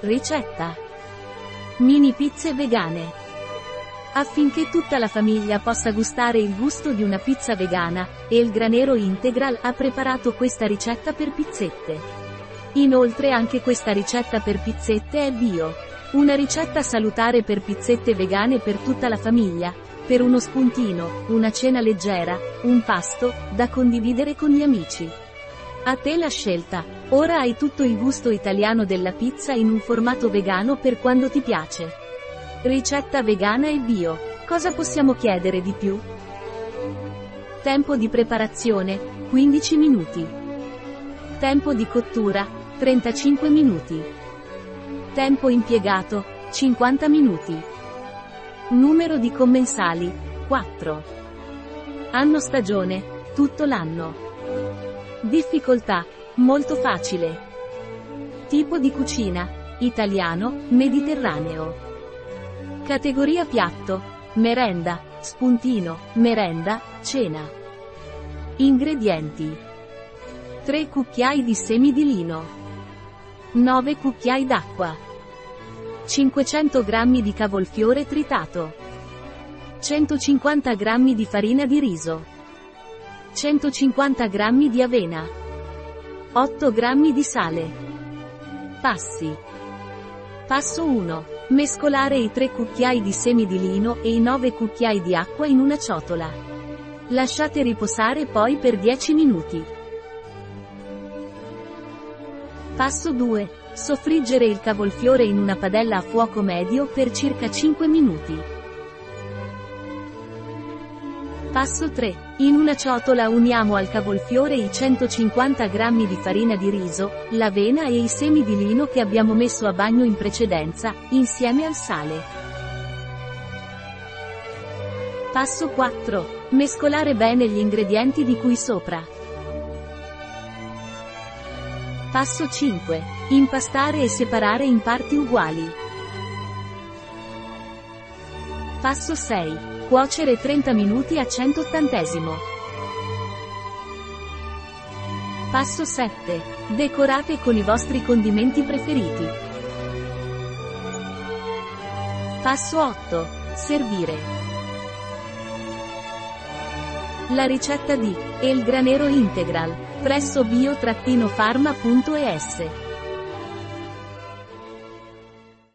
Ricetta. Mini pizze vegane. Affinché tutta la famiglia possa gustare il gusto di una pizza vegana, El Granero Integral ha preparato questa ricetta per pizzette. Inoltre anche questa ricetta per pizzette è bio. Una ricetta salutare per pizzette vegane per tutta la famiglia, per uno spuntino, una cena leggera, un pasto, da condividere con gli amici. A te la scelta. Ora hai tutto il gusto italiano della pizza in un formato vegano per quando ti piace. Ricetta vegana e bio. Cosa possiamo chiedere di più? Tempo di preparazione, 15 minuti. Tempo di cottura, 35 minuti. Tempo impiegato, 50 minuti. Numero di commensali, 4. Anno stagione, tutto l'anno. Difficoltà. Molto facile. Tipo di cucina. Italiano, mediterraneo. Categoria piatto. Merenda, spuntino, merenda, cena. Ingredienti. 3 cucchiai di semi di lino. 9 cucchiai d'acqua. 500 g di cavolfiore tritato. 150 g di farina di riso. 150 g di avena. 8 g di sale. Passi. Passo 1. Mescolare i 3 cucchiai di semi di lino e i 9 cucchiai di acqua in una ciotola. Lasciate riposare poi per 10 minuti. Passo 2. Soffriggere il cavolfiore in una padella a fuoco medio per circa 5 minuti. Passo 3. In una ciotola uniamo al cavolfiore i 150 g di farina di riso, l'avena e i semi di lino che abbiamo messo a bagno in precedenza, insieme al sale. Passo 4. Mescolare bene gli ingredienti di cui sopra. Passo 5. Impastare e separare in parti uguali. Passo 6. Cuocere 30 minuti a 180. Passo 7. Decorate con i vostri condimenti preferiti. Passo 8. Servire. La ricetta di El Granero Integral presso bio-pharma.es